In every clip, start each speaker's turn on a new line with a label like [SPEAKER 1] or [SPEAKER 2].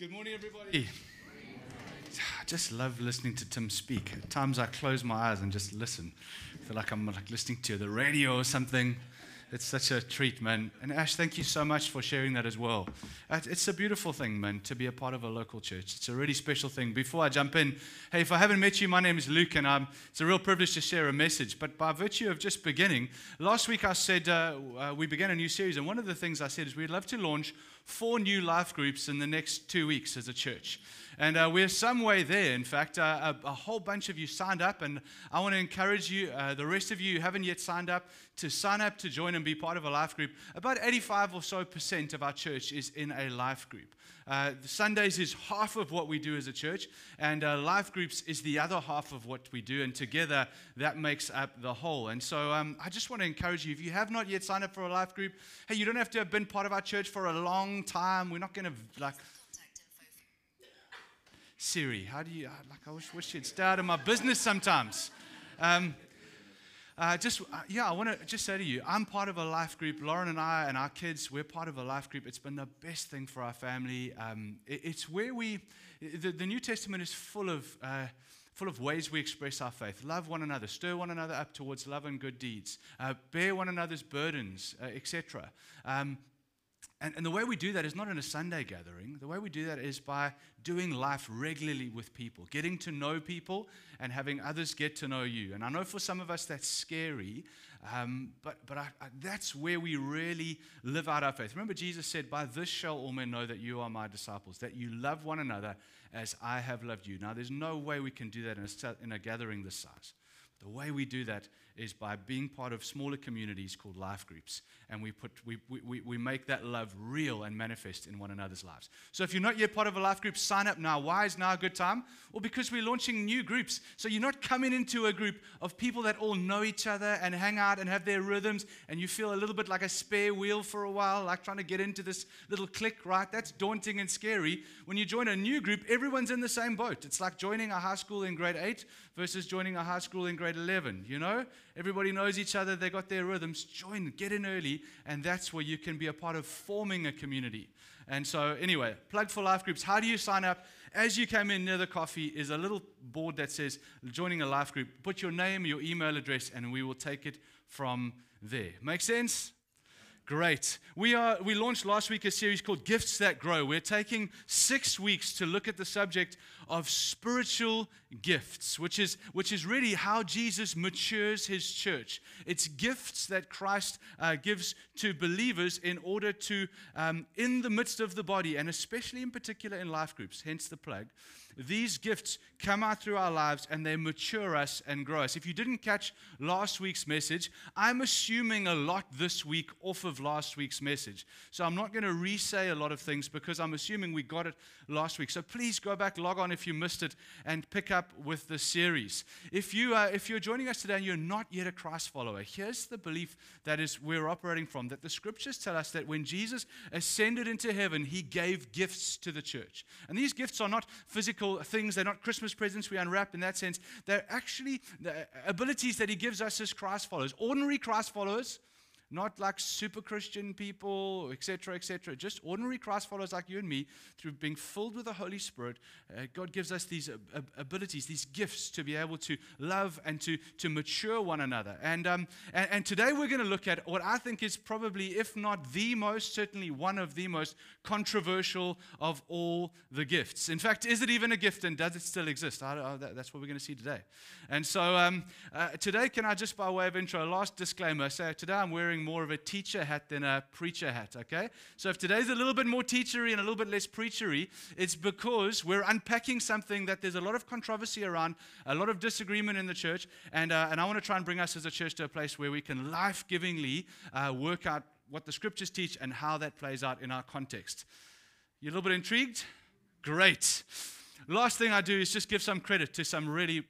[SPEAKER 1] Good morning, everybody. I just love listening to Tim speak. At times I close my eyes and just listen. I feel like I'm like listening to the radio or something. It's such a treat, man. And Ash, thank you so much for sharing that as well. It's a beautiful thing, man, to be a part of a local church. It's a really special thing. Before I jump in, hey, if I haven't met you, my name is Luke, and I'm, it's a real privilege to share a message. But by virtue of just beginning, last week I said uh, uh, we began a new series, and one of the things I said is we'd love to launch four new life groups in the next two weeks as a church. And uh, we're some way there. In fact, uh, a, a, whole bunch of you signed up, and I want to encourage you, uh, the rest of you who haven't yet signed up, to sign up to join and be part of a life group. About 85 or so percent of our church is in a life group. Uh, Sundays is half of what we do as a church, and uh, life groups is the other half of what we do, and together that makes up the whole. And so um, I just want to encourage you if you have not yet signed up for a life group, hey, you don't have to have been part of our church for a long time. We're not going to like Siri, how do you, like, I wish, wish out of my business sometimes. Um, uh, just, uh, yeah, I want to just say to you, I'm part of a life group. Lauren and I and our kids, we're part of a life group. It's been the best thing for our family. Um, it, it's where we, the, the, New Testament is full of, uh, full of ways we express our faith. Love one another, stir one another up towards love and good deeds, uh, bear one another's burdens, uh, etc. Um, and, and the way we do that is not in a Sunday gathering. The way we do that is by doing life regularly with people, getting to know people and having others get to know you. And I know for some of us that's scary, um, but, but I, I, that's where we really live out our faith. Remember, Jesus said, By this shall all men know that you are my disciples, that you love one another as I have loved you. Now, there's no way we can do that in a, in a gathering this size. The way we do that is by being part of smaller communities called life groups. And we, put, we, we, we make that love real and manifest in one another's lives. So if you're not yet part of a life group, sign up now. Why is now a good time? Well, because we're launching new groups. So you're not coming into a group of people that all know each other and hang out and have their rhythms, and you feel a little bit like a spare wheel for a while, like trying to get into this little clique, right? That's daunting and scary. When you join a new group, everyone's in the same boat. It's like joining a high school in grade 8 versus joining a high school in grade 11, you know? Everybody knows each other, they got their rhythms. Join, get in early, and that's where you can be a part of forming a community. And so, anyway, plug for life groups. How do you sign up? As you come in near the coffee is a little board that says joining a life group. Put your name, your email address, and we will take it from there. Make sense? Great. We, are, we launched last week a series called Gifts That Grow. We're taking six weeks to look at the subject of spiritual gifts, which is, which is really how Jesus matures his church. It's gifts that Christ uh, gives to believers in order to, um, in the midst of the body, and especially in particular in life groups, hence the plug, these gifts come out through our lives and they mature us and grow us. If you didn't catch last week's message, I'm assuming a lot this week off of last week's message. So I'm not going to re say a lot of things because I'm assuming we got it last week. So please go back, log on if you missed it, and pick up with the series. If, you, uh, if you're joining us today and you're not yet a Christ follower, here's the belief that is we're operating from that the scriptures tell us that when Jesus ascended into heaven, he gave gifts to the church. And these gifts are not physical things, they're not Christmas presents we unwrap in that sense. They're actually the abilities that he gives us as Christ followers, ordinary Christ followers not like super Christian people, etc., etc. Just ordinary Christ followers like you and me, through being filled with the Holy Spirit, uh, God gives us these abilities, these gifts to be able to love and to, to mature one another. And, um, and, and today we're going to look at what I think is probably, if not the most, certainly one of the most controversial of all the gifts. In fact, is it even a gift and does it still exist? I, I, that's what we're going to see today. And so um, uh, today, can I just by way of intro, last disclaimer, say today I'm wearing wearing more of a teacher hat than a preacher hat, okay? So if today's a little bit more teachery and a little bit less preachery, it's because we're unpacking something that there's a lot of controversy around, a lot of disagreement in the church, and, uh, and I want to try and bring us as a church to a place where we can life givingly uh, work out what the scriptures teach and how that plays out in our context. You a little bit intrigued? Great. Last thing I do is just give some credit to some really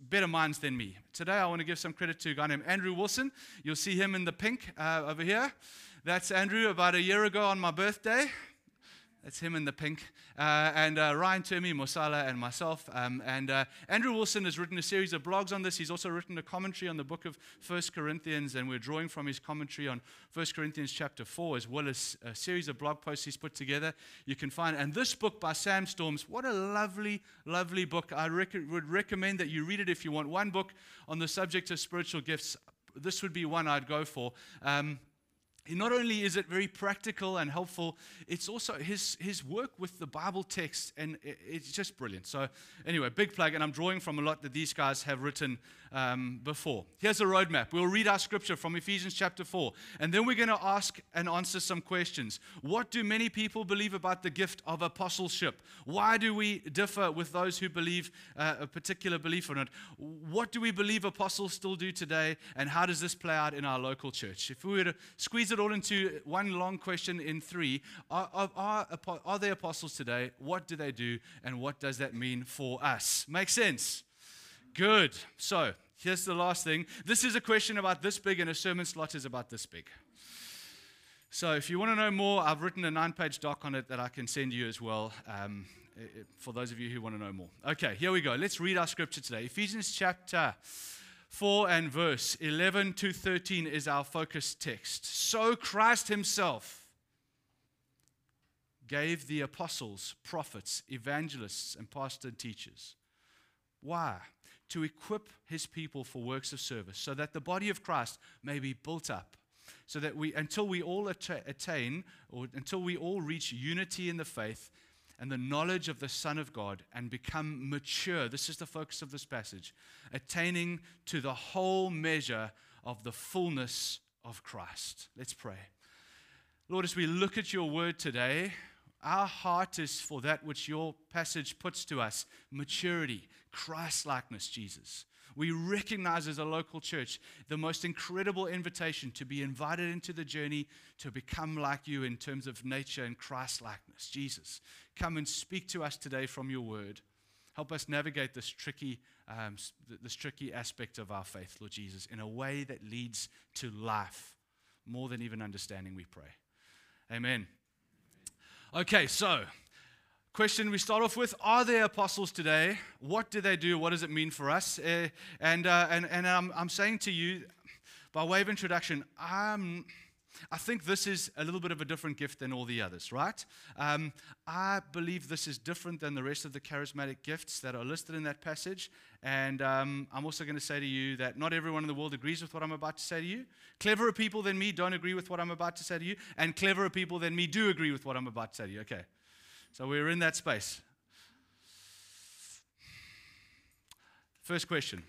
[SPEAKER 1] better minds than me. Today, I want to give some credit to a guy named Andrew Wilson. You'll see him in the pink uh, over here. That's Andrew about a year ago on my birthday. That's him in the pink. Uh, and uh, Ryan Termy, Mosala, and myself. Um, and uh, Andrew Wilson has written a series of blogs on this. He's also written a commentary on the book of First Corinthians, and we're drawing from his commentary on First Corinthians chapter 4, as well as a series of blog posts he's put together. You can find, and this book by Sam Storms, what a lovely, lovely book. I rec- would recommend that you read it if you want one book on the subject of spiritual gifts. This would be one I'd go for. Um, not only is it very practical and helpful, it's also his, his work with the Bible text, and it's just brilliant. So, anyway, big plug, and I'm drawing from a lot that these guys have written um, before. Here's a roadmap. We'll read our scripture from Ephesians chapter 4, and then we're going to ask and answer some questions. What do many people believe about the gift of apostleship? Why do we differ with those who believe uh, a particular belief on it? What do we believe apostles still do today, and how does this play out in our local church? If we were to squeeze it all into one long question in three, are, are, are, are there apostles today? What do they do, and what does that mean for us? Make sense? Good. So, here's the last thing. This is a question about this big, and a sermon slot is about this big. So, if you want to know more, I've written a nine page doc on it that I can send you as well. Um, for those of you who want to know more. Okay, here we go. Let's read our scripture today. Ephesians chapter 4 and verse 11 to 13 is our focus text. So Christ Himself gave the apostles, prophets, evangelists, and pastor teachers. Why? to equip his people for works of service, so that the body of Christ may be built up, so that we, until we all attain, or until we all reach unity in the faith and the knowledge of the Son of God and become mature. This is the focus of this passage attaining to the whole measure of the fullness of Christ. Let's pray. Lord, as we look at your word today, our heart is for that which your passage puts to us maturity, Christ likeness, Jesus. We recognize as a local church the most incredible invitation to be invited into the journey to become like you in terms of nature and Christ likeness. Jesus, come and speak to us today from your word. Help us navigate this tricky, um, this tricky aspect of our faith, Lord Jesus, in a way that leads to life more than even understanding, we pray. Amen. Okay, so question we start off with Are there apostles today? What do they do? What does it mean for us? Uh, and, uh, and, and I'm, I'm saying to you, by way of introduction, I'm. I think this is a little bit of a different gift than all the others, right? Um, I believe this is different than the rest of the charismatic gifts that are listed in that passage. And um, I'm also going to say to you that not everyone in the world agrees with what I'm about to say to you. Cleverer people than me don't agree with what I'm about to say to you. And cleverer people than me do agree with what I'm about to say to you. Okay. So we're in that space. First question.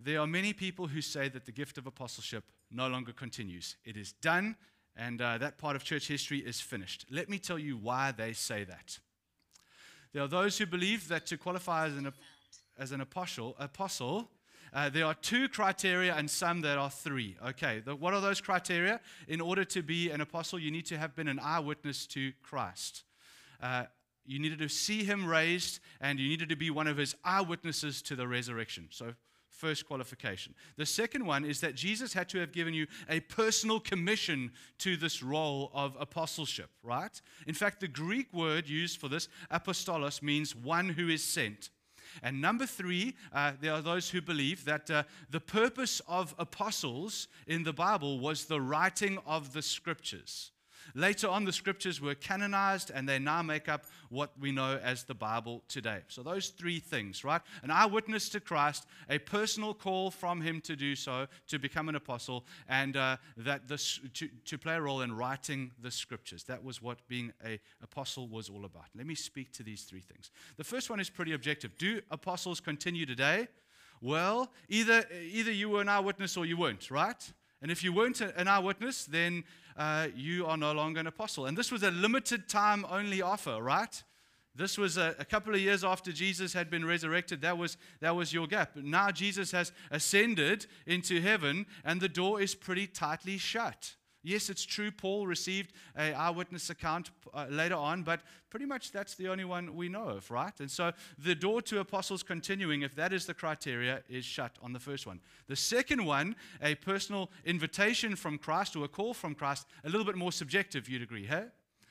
[SPEAKER 1] There are many people who say that the gift of apostleship no longer continues. It is done, and uh, that part of church history is finished. Let me tell you why they say that. There are those who believe that to qualify as an, as an apostle, apostle uh, there are two criteria and some that are three. Okay, the, what are those criteria? In order to be an apostle, you need to have been an eyewitness to Christ. Uh, you needed to see him raised, and you needed to be one of his eyewitnesses to the resurrection. So, first qualification. The second one is that Jesus had to have given you a personal commission to this role of apostleship, right? In fact, the Greek word used for this, apostolos, means one who is sent. And number three, uh, there are those who believe that uh, the purpose of apostles in the Bible was the writing of the scriptures. Later on, the scriptures were canonized and they now make up what we know as the Bible today. So, those three things, right? An eyewitness to Christ, a personal call from him to do so, to become an apostle, and uh, that this, to, to play a role in writing the scriptures. That was what being an apostle was all about. Let me speak to these three things. The first one is pretty objective. Do apostles continue today? Well, either, either you were an eyewitness or you weren't, right? And if you weren't an eyewitness, then uh, you are no longer an apostle. And this was a limited time only offer, right? This was a, a, couple of years after Jesus had been resurrected. That was, that was your gap. Now Jesus has ascended into heaven, and the door is pretty tightly shut. Yes, it's true, Paul received an eyewitness account uh, later on, but pretty much that's the only one we know of, right? And so the door to apostles continuing, if that is the criteria, is shut on the first one. The second one, a personal invitation from Christ or a call from Christ, a little bit more subjective, you'd agree, hey?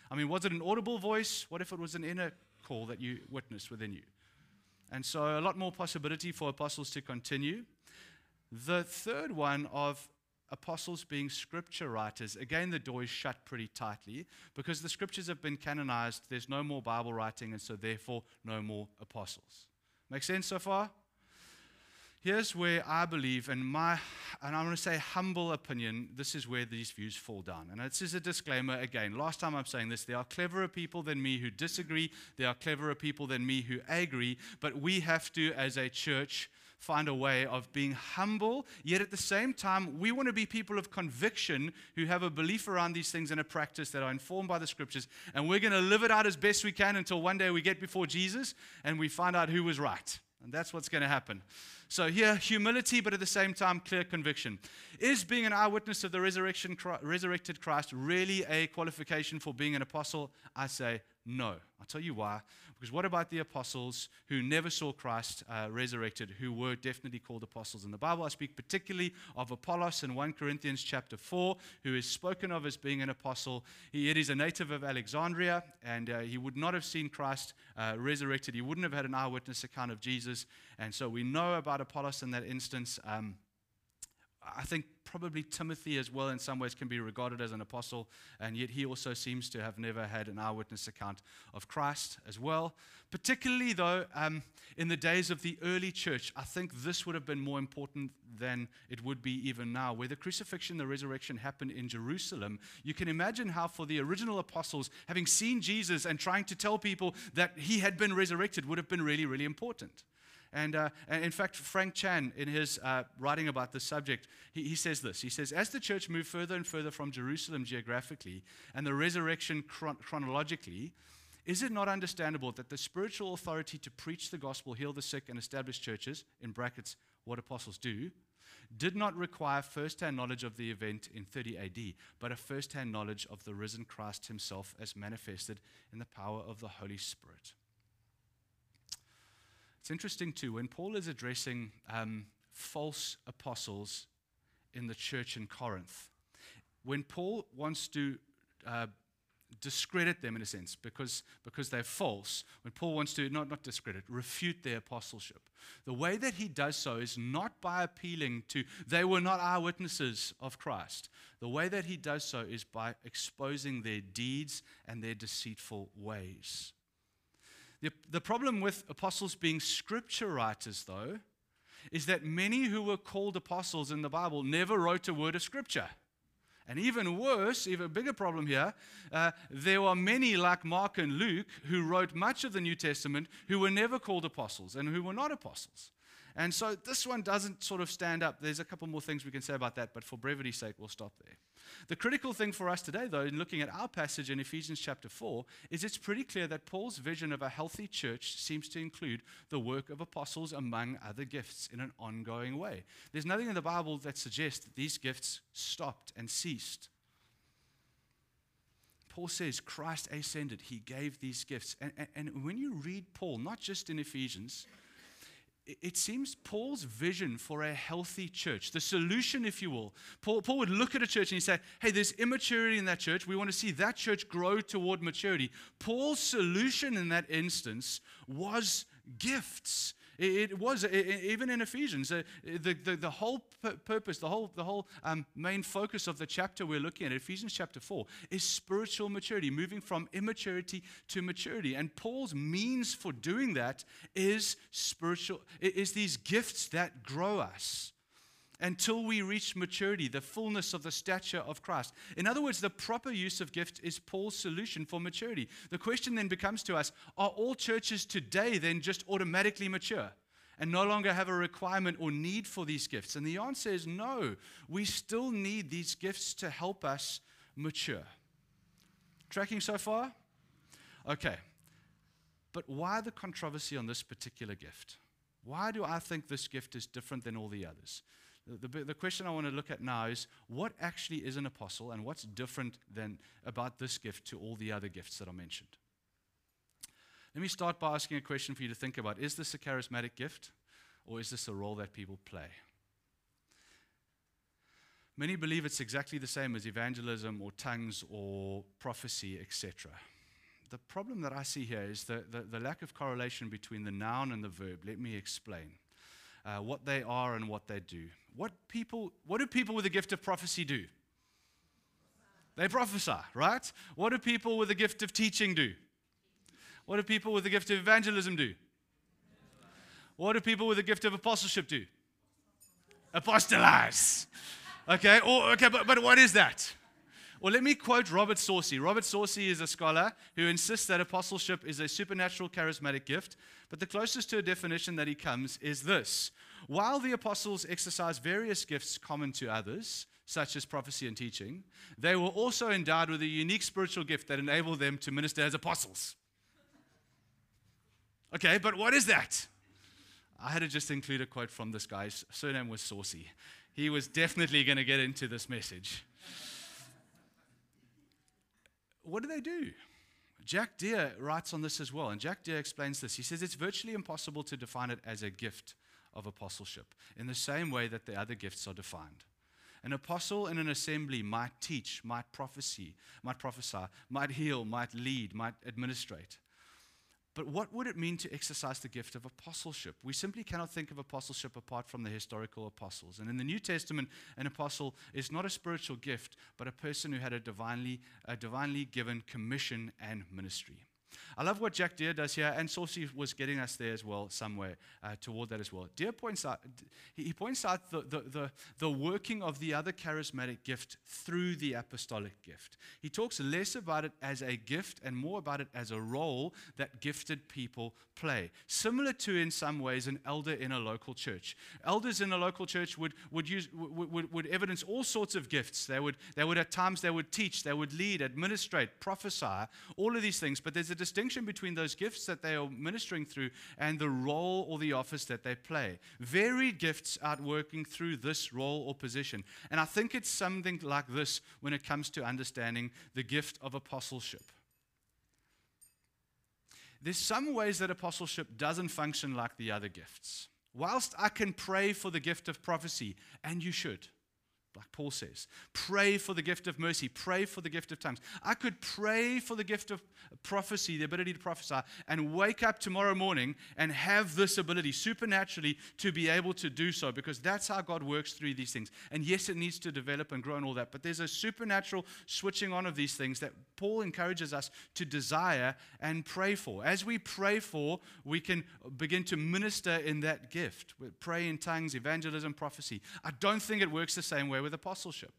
[SPEAKER 1] I mean, was it an audible voice? What if it was an inner call that you witnessed within you? And so, a lot more possibility for apostles to continue. The third one of apostles being scripture writers, again, the door is shut pretty tightly because the scriptures have been canonized. There's no more Bible writing, and so therefore, no more apostles. Make sense so far? Here's where I believe, and my, and I'm going to say humble opinion, this is where these views fall down. And this is a disclaimer again. Last time I'm saying this, there are cleverer people than me who disagree, there are cleverer people than me who agree, but we have to, as a church, find a way of being humble, yet at the same time, we want to be people of conviction who have a belief around these things and a practice that are informed by the scriptures. And we're going to live it out as best we can until one day we get before Jesus and we find out who was right. And that's what's going to happen. So, here, humility, but at the same time, clear conviction. Is being an eyewitness of the resurrection, resurrected Christ really a qualification for being an apostle? I say no. I'll tell you why. Because what about the apostles who never saw Christ uh, resurrected, who were definitely called apostles in the Bible? I speak particularly of Apollos in 1 Corinthians chapter 4, who is spoken of as being an apostle. He it is a native of Alexandria, and uh, he would not have seen Christ uh, resurrected. He wouldn't have had an eyewitness account of Jesus. And so we know about Apollos in that instance. Um, I think probably Timothy as well, in some ways, can be regarded as an apostle, and yet he also seems to have never had an eyewitness account of Christ as well. Particularly, though, um, in the days of the early church, I think this would have been more important than it would be even now. Where the crucifixion, the resurrection happened in Jerusalem, you can imagine how, for the original apostles, having seen Jesus and trying to tell people that he had been resurrected would have been really, really important. And, uh, and in fact, Frank Chan, in his uh, writing about this subject, he, he says this. He says, As the church moved further and further from Jerusalem geographically and the resurrection chron- chronologically, is it not understandable that the spiritual authority to preach the gospel, heal the sick, and establish churches, in brackets, what apostles do, did not require first hand knowledge of the event in 30 AD, but a first hand knowledge of the risen Christ himself as manifested in the power of the Holy Spirit? It's interesting, too, when Paul is addressing um, false apostles in the church in Corinth, when Paul wants to uh, discredit them in a sense because, because they're false, when Paul wants to not, not discredit, refute their apostleship, the way that he does so is not by appealing to they were not eyewitnesses of Christ. The way that he does so is by exposing their deeds and their deceitful ways. The, the problem with apostles being scripture writers, though, is that many who were called apostles in the Bible never wrote a word of scripture. And even worse, even a bigger problem here, uh, there are many like Mark and Luke who wrote much of the New Testament who were never called apostles and who were not apostles. And so this one doesn't sort of stand up. There's a couple more things we can say about that, but for brevity's sake, we'll stop there. The critical thing for us today, though, in looking at our passage in Ephesians chapter 4, is it's pretty clear that Paul's vision of a healthy church seems to include the work of apostles among other gifts in an ongoing way. There's nothing in the Bible that suggests that these gifts stopped and ceased. Paul says Christ ascended, he gave these gifts. And, and, and when you read Paul, not just in Ephesians, it seems Paul's vision for a healthy church, the solution, if you will, Paul, Paul would look at a church and he'd say, Hey, there's immaturity in that church. We want to see that church grow toward maturity. Paul's solution in that instance was gifts. It, was, even in Ephesians, uh, the, the, the whole purpose, the whole, the whole um, main focus of the chapter we're looking at, Ephesians chapter 4, is spiritual maturity, moving from immaturity to maturity. And Paul's means for doing that is spiritual, is these gifts that grow us until we reach maturity, the fullness of the stature of Christ. In other words, the proper use of gifts is Paul's solution for maturity. The question then becomes to us are all churches today then just automatically mature? and no longer have a requirement or need for these gifts? And the answer is no. We still need these gifts to help us mature. Tracking so far? Okay. But why the controversy on this particular gift? Why do I think this gift is different than all the others? The, the, question I want to look at now is what actually is an apostle and what's different than about this gift to all the other gifts that are mentioned? Let me start by asking a question for you to think about. Is this a charismatic gift or is this a role that people play? Many believe it's exactly the same as evangelism or tongues or prophecy, etc. The problem that I see here is the, the, the, lack of correlation between the noun and the verb. Let me explain uh, what they are and what they do. What, people, what do people with the gift of prophecy do? They prophesy, right? What do people with the gift of teaching do? What do people with the gift of evangelism do? What do people with the gift of apostleship do? Apostolize. Okay, or, okay but, but what is that? Well, let me quote Robert Saucy. Robert Saucy is a scholar who insists that apostleship is a supernatural charismatic gift, but the closest to a definition that he comes is this While the apostles exercised various gifts common to others, such as prophecy and teaching, they were also endowed with a unique spiritual gift that enabled them to minister as apostles. Okay, but what is that? I had to just include a quote from this guy's surname was Saucy. He was definitely going to get into this message. What do they do? Jack Deere writes on this as well, and Jack Deere explains this. He says it's virtually impossible to define it as a gift of apostleship in the same way that the other gifts are defined. An apostle in an assembly might teach, might prophesy, might prophesy, might heal, might lead, might administrate. But what would it mean to exercise the gift of apostleship? We simply cannot think of apostleship apart from the historical apostles. And in the New Testament, an apostle is not a spiritual gift, but a person who had a divinely, a divinely given commission and ministry. I love what Jack Deere does here, and Saucy was getting us there as well, somewhere uh, toward that as well. Deere points out, he points out the, the, the, the working of the other charismatic gift through the apostolic gift. He talks less about it as a gift and more about it as a role that gifted people play. Similar to, in some ways, an elder in a local church. Elders in a local church would, would, use, would, would, would evidence all sorts of gifts. They would, they would, at times, they would teach, they would lead, administrate, prophesy, all of these things. But there's a distinction between those gifts that they are ministering through and the role or the office that they play. Varied gifts are working through this role or position. And I think it's something like this when it comes to understanding the gift of apostleship. There's some ways that apostleship doesn't function like the other gifts. Whilst I can pray for the gift of prophecy, and you should, like Paul says, pray for the gift of mercy, pray for the gift of tongues. I could pray for the gift of prophecy, the ability to prophesy, and wake up tomorrow morning and have this ability supernaturally to be able to do so because that's how God works through these things. And yes, it needs to develop and grow and all that, but there's a supernatural switching on of these things that Paul encourages us to desire and pray for. As we pray for, we can begin to minister in that gift. Pray in tongues, evangelism, prophecy. I don't think it works the same way with apostleship.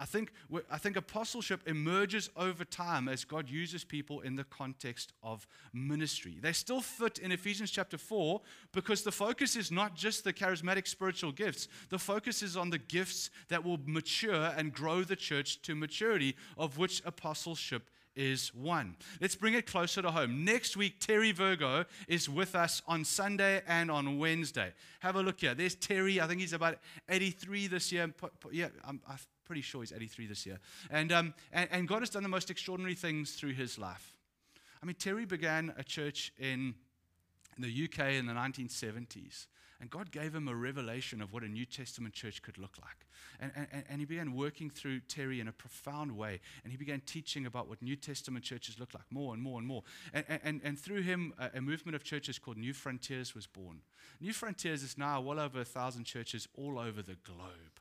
[SPEAKER 1] I think, I think apostleship emerges over time as God uses people in the context of ministry. They still fit in Ephesians chapter 4 because the focus is not just the charismatic spiritual gifts, the focus is on the gifts that will mature and grow the church to maturity, of which apostleship is one. Let's bring it closer to home. Next week, Terry Virgo is with us on Sunday and on Wednesday. Have a look here. There's Terry. I think he's about 83 this year. Yeah, I'm, pretty sure he's 83 this year. And, um, and, and God has done the most extraordinary things through his life. I mean, Terry began a church in the UK in the 1970s. And God gave him a revelation of what a New Testament church could look like. And, and, and he began working through Terry in a profound way. And he began teaching about what New Testament churches look like more and more and more. And, and, and through him, a, a movement of churches called Newfrontiers was born. Newfrontiers is now well over a thousand churches all over the globe.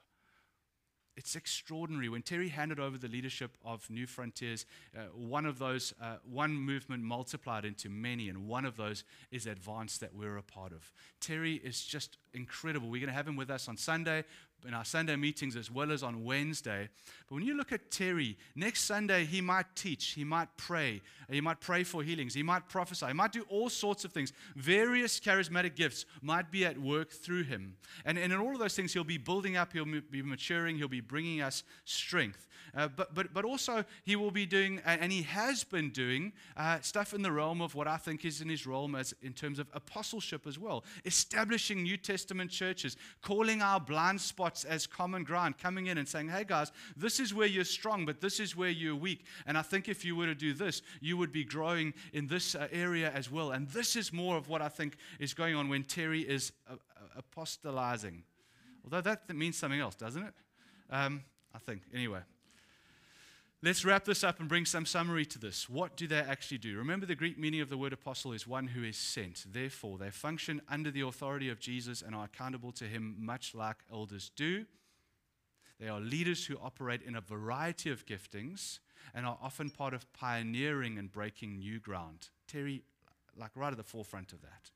[SPEAKER 1] It's extraordinary. When Terry handed over the leadership of Newfrontiers, uh, one of those, uh, one movement multiplied into many, and one of those is Advance that we're a part of. Terry is just incredible. We're going to have him with us on Sunday in our Sunday meetings as well as on Wednesday. But when you look at Terry, next Sunday he might teach, he might pray, he might pray for healings, he might prophesy, he might do all sorts of things. Various charismatic gifts might be at work through him. And, and in all of those things, he'll be building up, he'll be maturing, he'll be bringing us strength. Uh, but, but, but also, he will be doing, and he has been doing, uh, stuff in the realm of what I think is in his realm as in terms of apostleship as well, establishing New Testament churches, calling our blind spots as common ground, coming in and saying, hey guys, this is where you're strong, but this is where you're weak. And I think if you were to do this, you would be growing in this uh, area as well. And this is more of what I think is going on when Terry is uh, uh apostolizing. Although that means something else, doesn't it? Um, I think. Anyway. Let's wrap this up and bring some summary to this. What do they actually do? Remember, the Greek meaning of the word apostle is one who is sent. Therefore, they function under the authority of Jesus and are accountable to him, much like elders do. They are leaders who operate in a variety of giftings and are often part of pioneering and breaking new ground. Terry, like right at the forefront of that.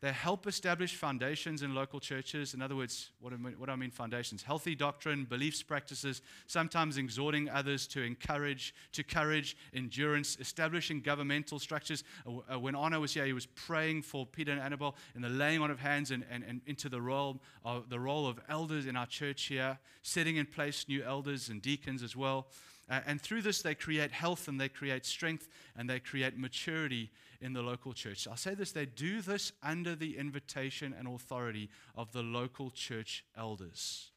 [SPEAKER 1] They help establish foundations in local churches. In other words, what I mean, what I mean foundations? Healthy doctrine, beliefs, practices, sometimes exhorting others to encourage, to courage, endurance, establishing governmental structures. Uh, uh, when Arno was here, he was praying for Peter and Annabelle in the laying on of hands and, and, and into the role, of, the role of elders in our church here, setting in place new elders and deacons as well. Uh, and through this, they create health and they create strength and they create maturity in the local church. I'll say this they do this under the invitation and authority of the local church elders.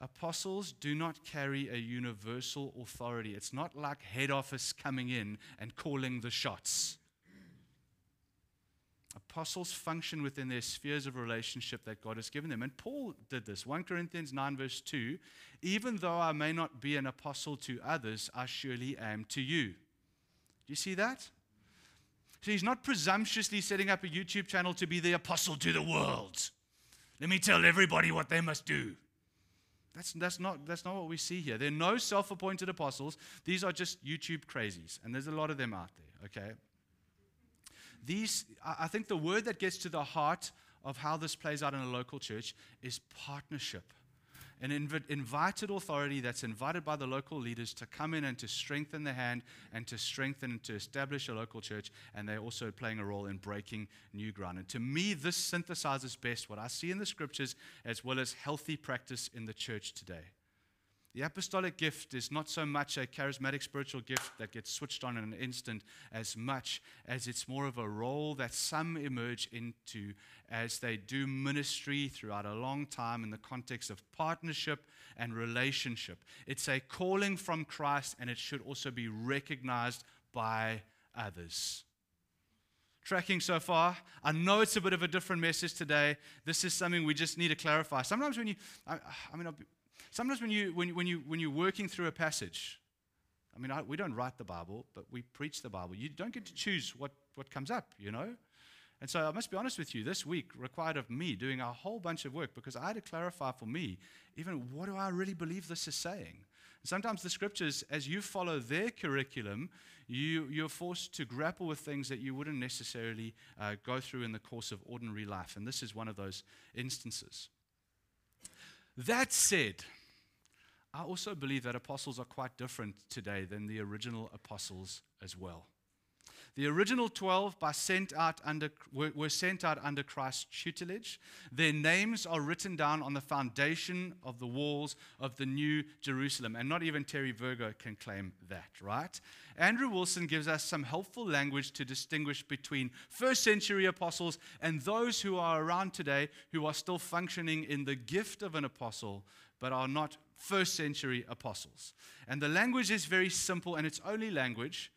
[SPEAKER 1] Apostles do not carry a universal authority. It's not like head office coming in and calling the shots. Apostles function within their spheres of relationship that God has given them. And Paul did this. 1 Corinthians 9, verse 2 Even though I may not be an apostle to others, I surely am to you. Do you see that? So he's not presumptuously setting up a YouTube channel to be the apostle to the world. Let me tell everybody what they must do. That's, that's, not, that's not what we see here. There are no self appointed apostles. These are just YouTube crazies, and there's a lot of them out there, okay? These, I think the word that gets to the heart of how this plays out in a local church is partnership. An inv- invited authority that's invited by the local leaders to come in and to strengthen the hand and to strengthen and to establish a local church. And they're also playing a role in breaking new ground. And to me, this synthesizes best what I see in the scriptures as well as healthy practice in the church today. The apostolic gift is not so much a charismatic spiritual gift that gets switched on in an instant, as much as it's more of a role that some emerge into as they do ministry throughout a long time in the context of partnership and relationship. It's a calling from Christ, and it should also be recognized by others tracking so far. I know it's a bit of a different message today. This is something we just need to clarify. Sometimes when you, I, mean, I mean, Sometimes when, you, when, when, you, when you're working through a passage, I mean, I, we don't write the Bible, but we preach the Bible. You don't get to choose what, what comes up, you know? And so I must be honest with you, this week required of me doing a whole bunch of work because I had to clarify for me, even what do I really believe this is saying? Sometimes the scriptures, as you follow their curriculum, you, you're forced to grapple with things that you wouldn't necessarily uh, go through in the course of ordinary life. And this is one of those instances. That said, I also believe that apostles are quite different today than the original apostles as well. The original 12 by sent under, were sent out under Christ's tutelage. Their names are written down on the foundation of the walls of the New Jerusalem. And not even Terry Virgo can claim that, right? Andrew Wilson gives us some helpful language to distinguish between first century apostles and those who are around today who are still functioning in the gift of an apostle but are not first century apostles. And the language is very simple and it's only language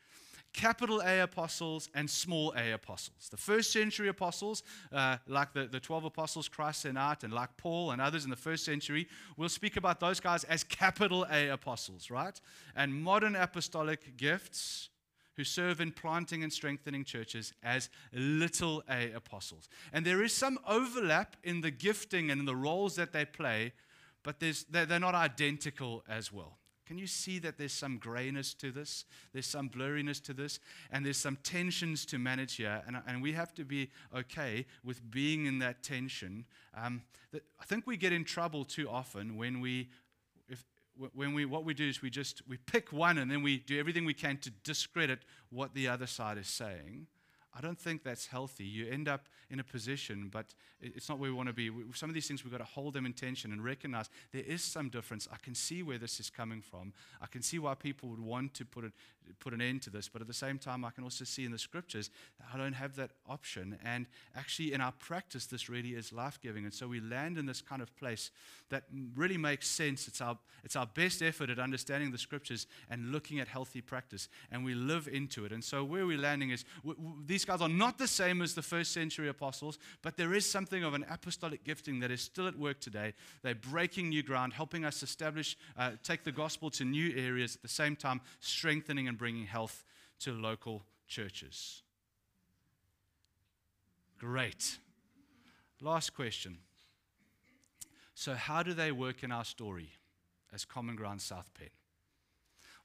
[SPEAKER 1] capital A apostles and small a apostles. The first century apostles, uh, like the, the 12 apostles Christ sent out, and like Paul and others in the first century, we'll speak about those guys as capital A apostles, right? And modern apostolic gifts who serve in planting and strengthening churches as little a apostles. And there is some overlap in the gifting and in the roles that they play but they're, not identical as well. Can you see that there's some grayness to this? There's some blurriness to this, and there's some tensions to manage here, and, and we have to be okay with being in that tension. Um, that I think we get in trouble too often when we, if, when we, what we do is we just we pick one and then we do everything we can to discredit what the other side is saying. I don't think that's healthy. You end up in a position, but it's not where we want to be. Some of these things we've got to hold them in tension and recognize there is some difference. I can see where this is coming from. I can see why people would want to put it, put an end to this, but at the same time, I can also see in the scriptures I don't have that option. And actually, in our practice, this really is life giving. And so we land in this kind of place that really makes sense. It's our, it's our best effort at understanding the scriptures and looking at healthy practice, and we live into it. And so where we're landing is w- w- these guys are not the same as the first century apostles, but there is something of an apostolic gifting that is still at work today. They're breaking new ground, helping us establish, uh, take the gospel to new areas, at the same time, strengthening and bringing health to local churches. Great. Last question. So, how do they work in our story as Common Ground South Penn?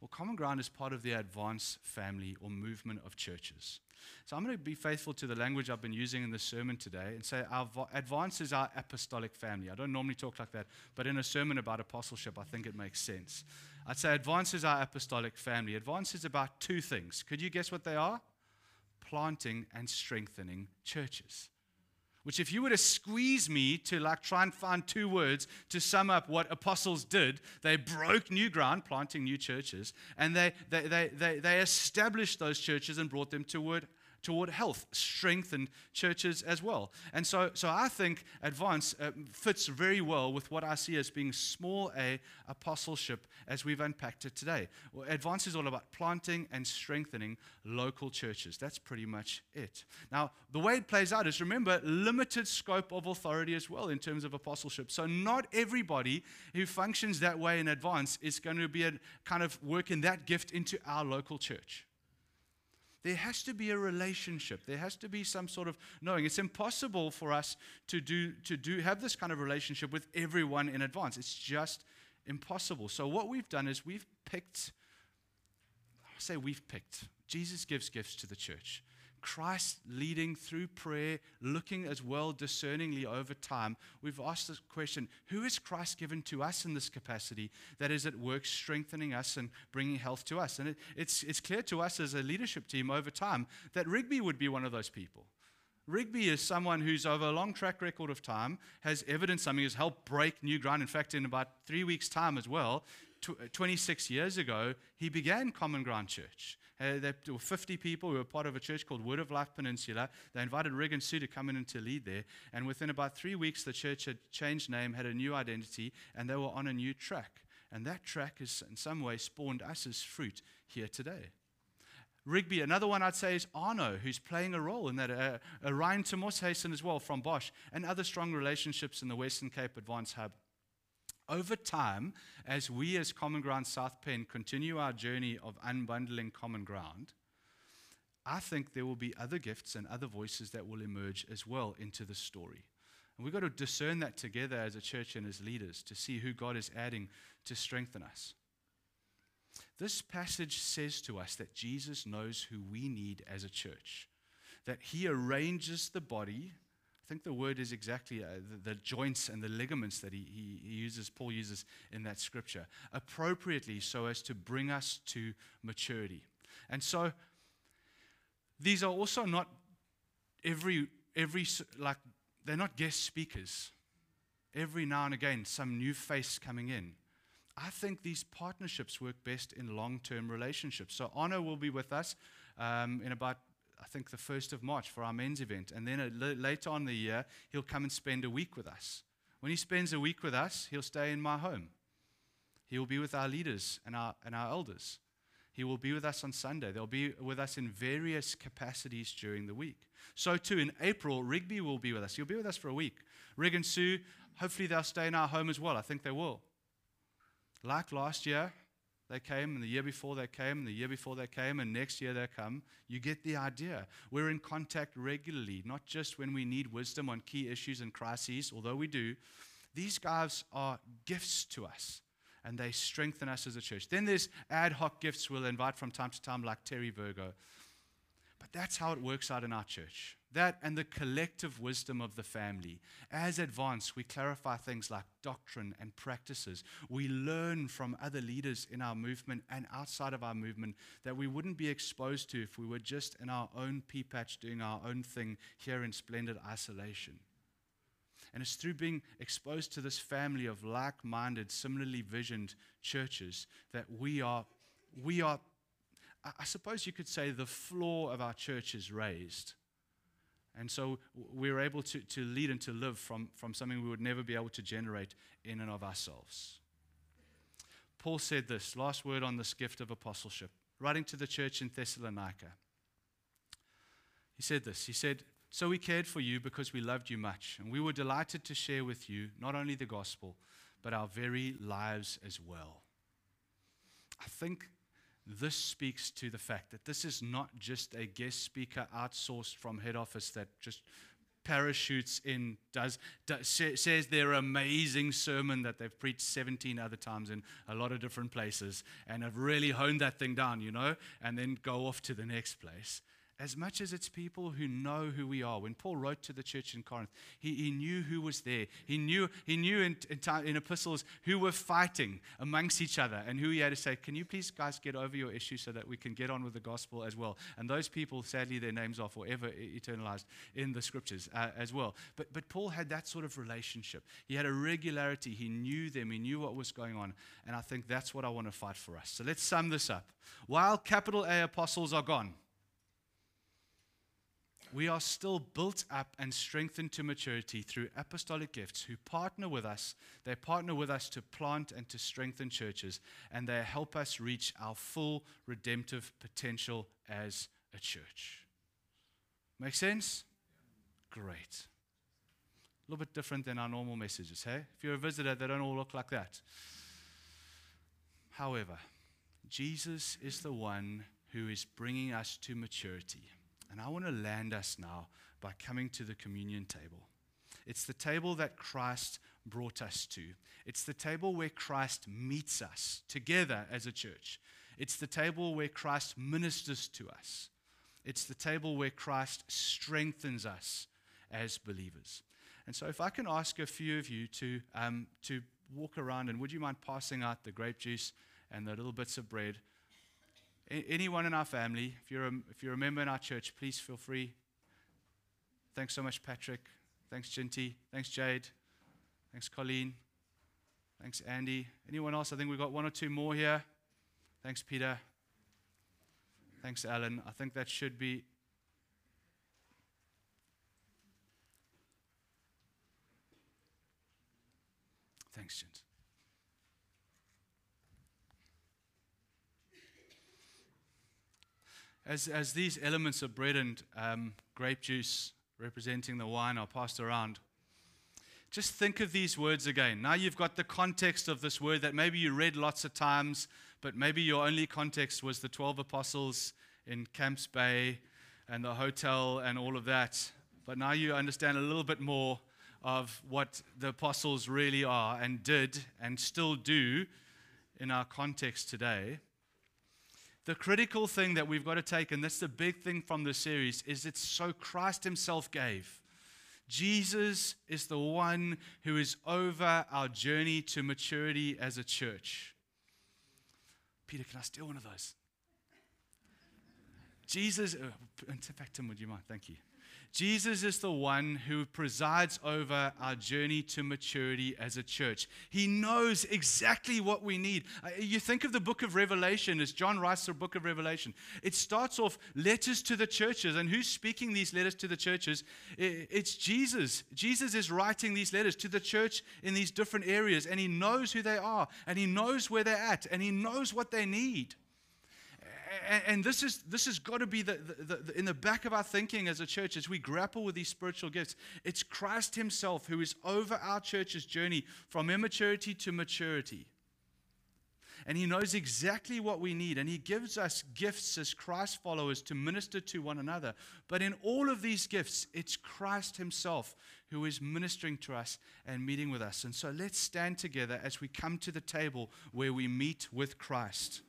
[SPEAKER 1] Well, Common Ground is part of the Advance family or movement of churches. So I'm going to be faithful to the language I've been using in the sermon today and say our Advance is our apostolic family. I don't normally talk like that, but in a sermon about apostleship, I think it makes sense. I'd say Advance is our apostolic family. Advance is about two things. Could you guess what they are? Planting and strengthening churches which if you were to squeeze me to like try and find two words to sum up what apostles did they broke new ground planting new churches and they, they, they, they, they established those churches and brought them toward toward health, strengthened churches as well. And so, so I think Advance uh, fits very well with what I see as being small a apostleship as we've unpacked it today. Well, Advance is all about planting and strengthening local churches. That's pretty much it. Now, the way it plays out is remember, limited scope of authority as well in terms of apostleship. So, not everybody who functions that way in Advance is going to be a kind of working that gift into our local church. There has to be a relationship. There has to be some sort of knowing. It's impossible for us to do to do have this kind of relationship with everyone in advance. It's just impossible. So what we've done is we've picked I say we've picked. Jesus gives gifts to the church. Christ leading through prayer, looking as well discerningly over time, we've asked this question Who is Christ given to us in this capacity that is at work strengthening us and bringing health to us? And it, it's, it's clear to us as a leadership team over time that Rigby would be one of those people. Rigby is someone who's over a long track record of time has evidence something, has helped break new ground. In fact, in about three weeks' time as well, 26 years ago, he began Common Ground Church. Uh, there were 50 people who were part of a church called Word of Life Peninsula. They invited Rig and Sue to come in and to lead there. And within about three weeks, the church had changed name, had a new identity, and they were on a new track. And that track has, in some way, spawned us as fruit here today. Rigby, another one I'd say is Arno, who's playing a role in that. Uh, uh, Ryan Timoshason as well from Bosch, and other strong relationships in the Western Cape Advance Hub. Over time, as we as Common Ground South Penn continue our journey of unbundling common ground, I think there will be other gifts and other voices that will emerge as well into the story. And we've got to discern that together as a church and as leaders to see who God is adding to strengthen us. This passage says to us that Jesus knows who we need as a church, that he arranges the body I think the word is exactly uh, the, the, joints and the ligaments that he, he, he uses, Paul uses in that scripture, appropriately so as to bring us to maturity. And so these are also not every, every like, they're not guest speakers. Every now and again, some new face coming in. I think these partnerships work best in long term relationships. So, Arno will be with us um, in about I think, the 1st of March for our men's event. And then later on the year, he'll come and spend a week with us. When he spends a week with us, he'll stay in my home. He will be with our leaders and our, and our elders. He will be with us on Sunday. They'll be with us in various capacities during the week. So, too, in April, Rigby will be with us. He'll be with us for a week. Rig and Sue, hopefully, they'll stay in our home as well. I think they will. Like last year, they came, and the year before they came, and the year before they came, and next year they come. You get the idea. We're in contact regularly, not just when we need wisdom on key issues and crises, although we do. These guys are gifts to us, and they strengthen us as a church. Then there's ad hoc gifts we'll invite from time to time, like Terry Virgo. But that's how it works out in our church. That and the collective wisdom of the family. As advance, we clarify things like doctrine and practices. We learn from other leaders in our movement and outside of our movement that we wouldn't be exposed to if we were just in our own pea patch doing our own thing here in splendid isolation. And it's through being exposed to this family of like minded, similarly visioned churches that we are, we are I suppose you could say, the floor of our church is raised. And so we're able to, to lead and to live from, from something we would never be able to generate in and of ourselves. Paul said this last word on this gift of apostleship, writing to the church in Thessalonica. He said this He said, So we cared for you because we loved you much, and we were delighted to share with you not only the gospel, but our very lives as well. I think this speaks to the fact that this is not just a guest speaker outsourced from head office that just parachutes in, does, does, says their amazing sermon that they've preached 17 other times in a lot of different places and have really honed that thing down, you know, and then go off to the next place as much as it's people who know who we are. When Paul wrote to the church in Corinth, he, he knew who was there. He knew, he knew in, in, in, epistles who were fighting amongst each other and who he had to say, Can you please, guys, get over your issue so that we can get on with the gospel as well? And those people, sadly, their names are forever eternalized in the scriptures uh, as well. But, but Paul had that sort of relationship. He had a regularity. He knew them, he knew what was going on. And I think that's what I want to fight for us. So let's sum this up. While capital A apostles are gone, we are still built up and strengthened to maturity through apostolic gifts who partner with us. They partner with us to plant and to strengthen churches, and they help us reach our full redemptive potential as a church. Make sense? Great. A little bit different than our normal messages, hey? If you're a visitor, they don't all look like that. However, Jesus is the one who is bringing us to maturity. And I want to land us now by coming to the communion table. It's the table that Christ brought us to. It's the table where Christ meets us together as a church. It's the table where Christ ministers to us. It's the table where Christ strengthens us as believers. And so, if I can ask a few of you to, um, to walk around, and would you mind passing out the grape juice and the little bits of bread? Anyone in our family, if you're, a, if you're a member in our church, please feel free. Thanks so much, Patrick. Thanks, Jinty. Thanks, Jade. Thanks, Colleen. Thanks, Andy. Anyone else? I think we've got one or two more here. Thanks, Peter. Thanks, Alan. I think that should be. Thanks, Jint. As, as these elements of bread and um, grape juice representing the wine are passed around, just think of these words again. Now you've got the context of this word that maybe you read lots of times, but maybe your only context was the 12 apostles in Camps Bay and the hotel and all of that. But now you understand a little bit more of what the apostles really are and did and still do in our context today. The critical thing that we've got to take, and that's the big thing from this series, is it's so Christ Himself gave. Jesus is the one who is over our journey to maturity as a church. Peter, can I steal one of those? Jesus, uh, in fact, Tim, would you mind? Thank you. Jesus is the one who presides over our journey to maturity as a church. He knows exactly what we need. Uh, you think of the book of Revelation as John writes the book of Revelation. It starts off letters to the churches, and who's speaking these letters to the churches? It's Jesus. Jesus is writing these letters to the church in these different areas, and he knows who they are, and he knows where they're at, and he knows what they need and, this is this has got to be the, the, the, in the back of our thinking as a church as we grapple with these spiritual gifts. It's Christ Himself who is over our church's journey from immaturity to maturity. And He knows exactly what we need, and He gives us gifts as Christ followers to minister to one another. But in all of these gifts, it's Christ Himself who is ministering to us and meeting with us. And so let's stand together as we come to the table where we meet with Christ.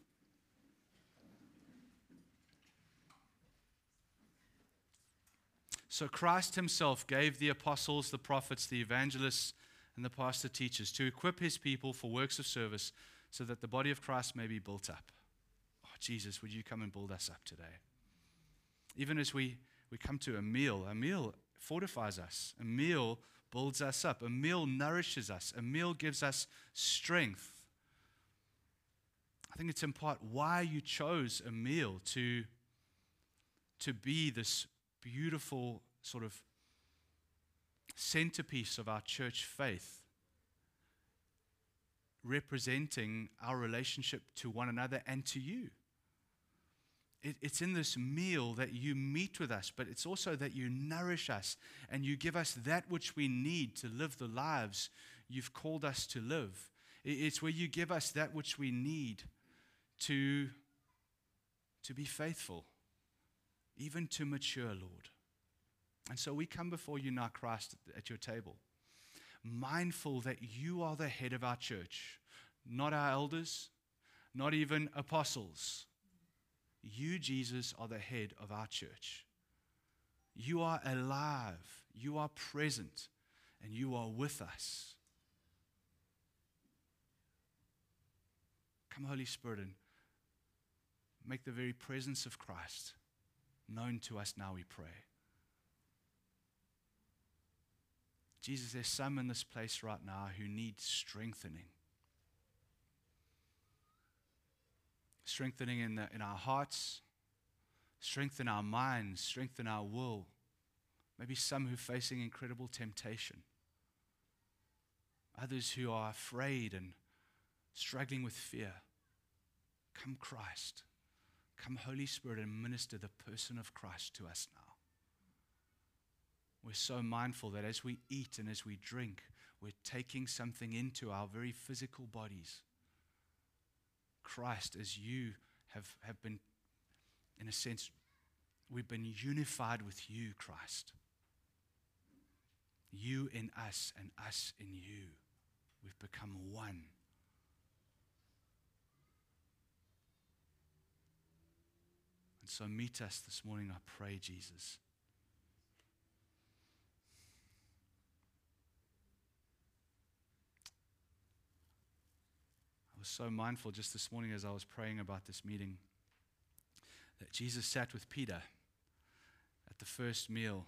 [SPEAKER 1] So Christ himself gave the apostles, the prophets, the evangelists, and the pastor teachers to equip his people for works of service so that the body of Christ may be built up. Oh, Jesus, would you come and build us up today? Even as we, we come to a meal, a meal fortifies us, a meal builds us up, a meal nourishes us, a meal gives us strength. I think it's in part why you chose a meal to, to be this beautiful sort of centerpiece of our church faith, representing our relationship to one another and to you. It, it's in this meal that you meet with us, but it's also that you nourish us and you give us that which we need to live the lives you've called us to live. It, it's where you give us that which we need to, to be faithful, even to mature, Lord. And so we come before you now, Christ, at your table, mindful that you are the head of our church, not our elders, not even apostles. You, Jesus, are the head of our church. You are alive, you are present, and you are with us. Come, Holy Spirit, and make the very presence of Christ known to us now, we pray. Jesus, there's some in this place right now who need strengthening. Strengthening in, the, in our hearts, strengthen our minds, strengthen our will. Maybe some who are facing incredible temptation. Others who are afraid and struggling with fear. Come, Christ. Come, Holy Spirit, and minister the person of Christ to us now. We're so mindful that as we eat and as we drink, we're taking something into our very physical bodies. Christ, as you have, have been, in a sense, we've been unified with you, Christ. You in us and us in you. We've become one. And so meet us this morning, I pray, Jesus. Was so mindful just this morning as I was praying about this meeting that Jesus sat with Peter at the first meal,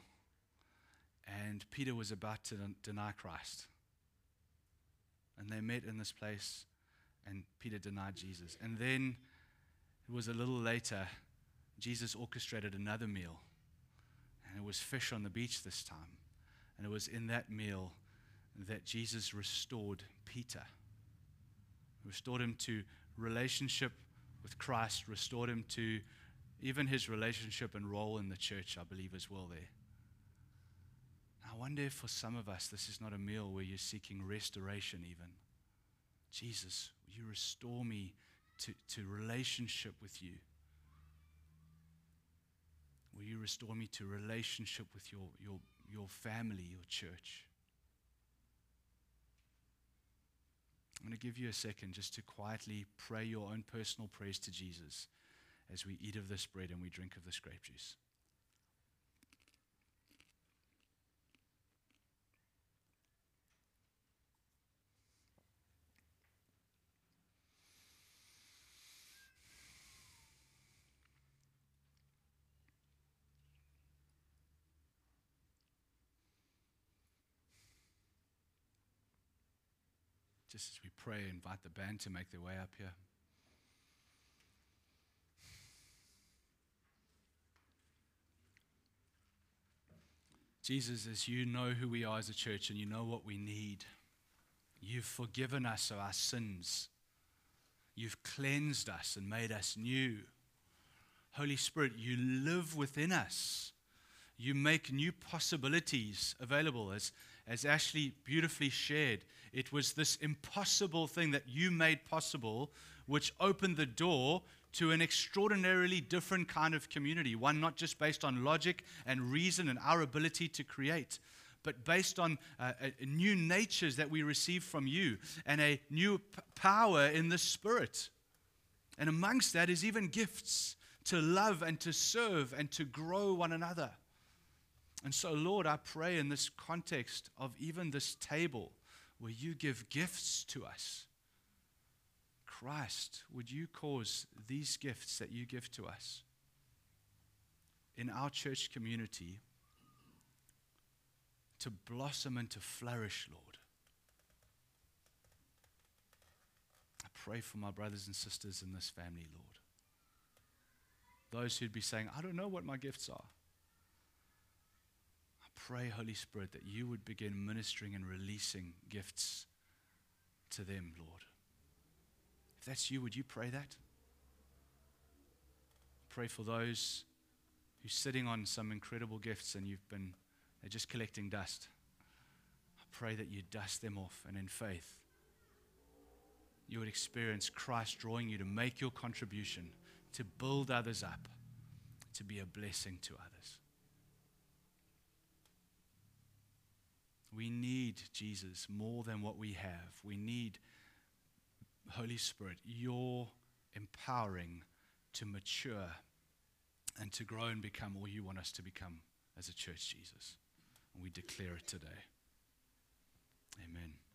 [SPEAKER 1] and Peter was about to deny Christ. And they met in this place, and Peter denied Jesus. And then it was a little later Jesus orchestrated another meal. And it was fish on the beach this time. And it was in that meal that Jesus restored Peter. Restored him to relationship with Christ, restored him to even his relationship and role in the church, I believe, as well there. I wonder if for some of us this is not a meal where you're seeking restoration, even. Jesus, will you restore me to, to relationship with you? Will you restore me to relationship with your, your, your family, your church? I'm going to give you a second just to quietly pray your own personal prayers to Jesus as we eat of this bread and we drink of this grape juice. Just as we pray, invite the band to make their way up here. Jesus, as you know who we are as a church and you know what we need, you've forgiven us of our sins. You've cleansed us and made us new. Holy Spirit, you live within us. You make new possibilities available. As, as Ashley beautifully shared, it was this impossible thing that you made possible, which opened the door to an extraordinarily different kind of community. One not just based on logic and reason and our ability to create, but based on uh, new natures that we receive from you and a new p- power in the Spirit. And amongst that is even gifts to love and to serve and to grow one another. And so, Lord, I pray in this context of even this table where you give gifts to us. Christ, would you cause these gifts that you give to us in our church community to blossom and to flourish, Lord? I pray for my brothers and sisters in this family, Lord. Those who'd be saying, I don't know what my gifts are. Pray, Holy Spirit, that you would begin ministering and releasing gifts to them, Lord. If that's you, would you pray that? Pray for those who's sitting on some incredible gifts and you've been, they're just collecting dust. I pray that you dust them off and in faith, you would experience Christ drawing you to make your contribution, to build others up, to be a blessing to others. We need Jesus more than what we have. We need, Holy Spirit, your empowering to mature and to grow and become all you want us to become as a church, Jesus. And we declare it today. Amen.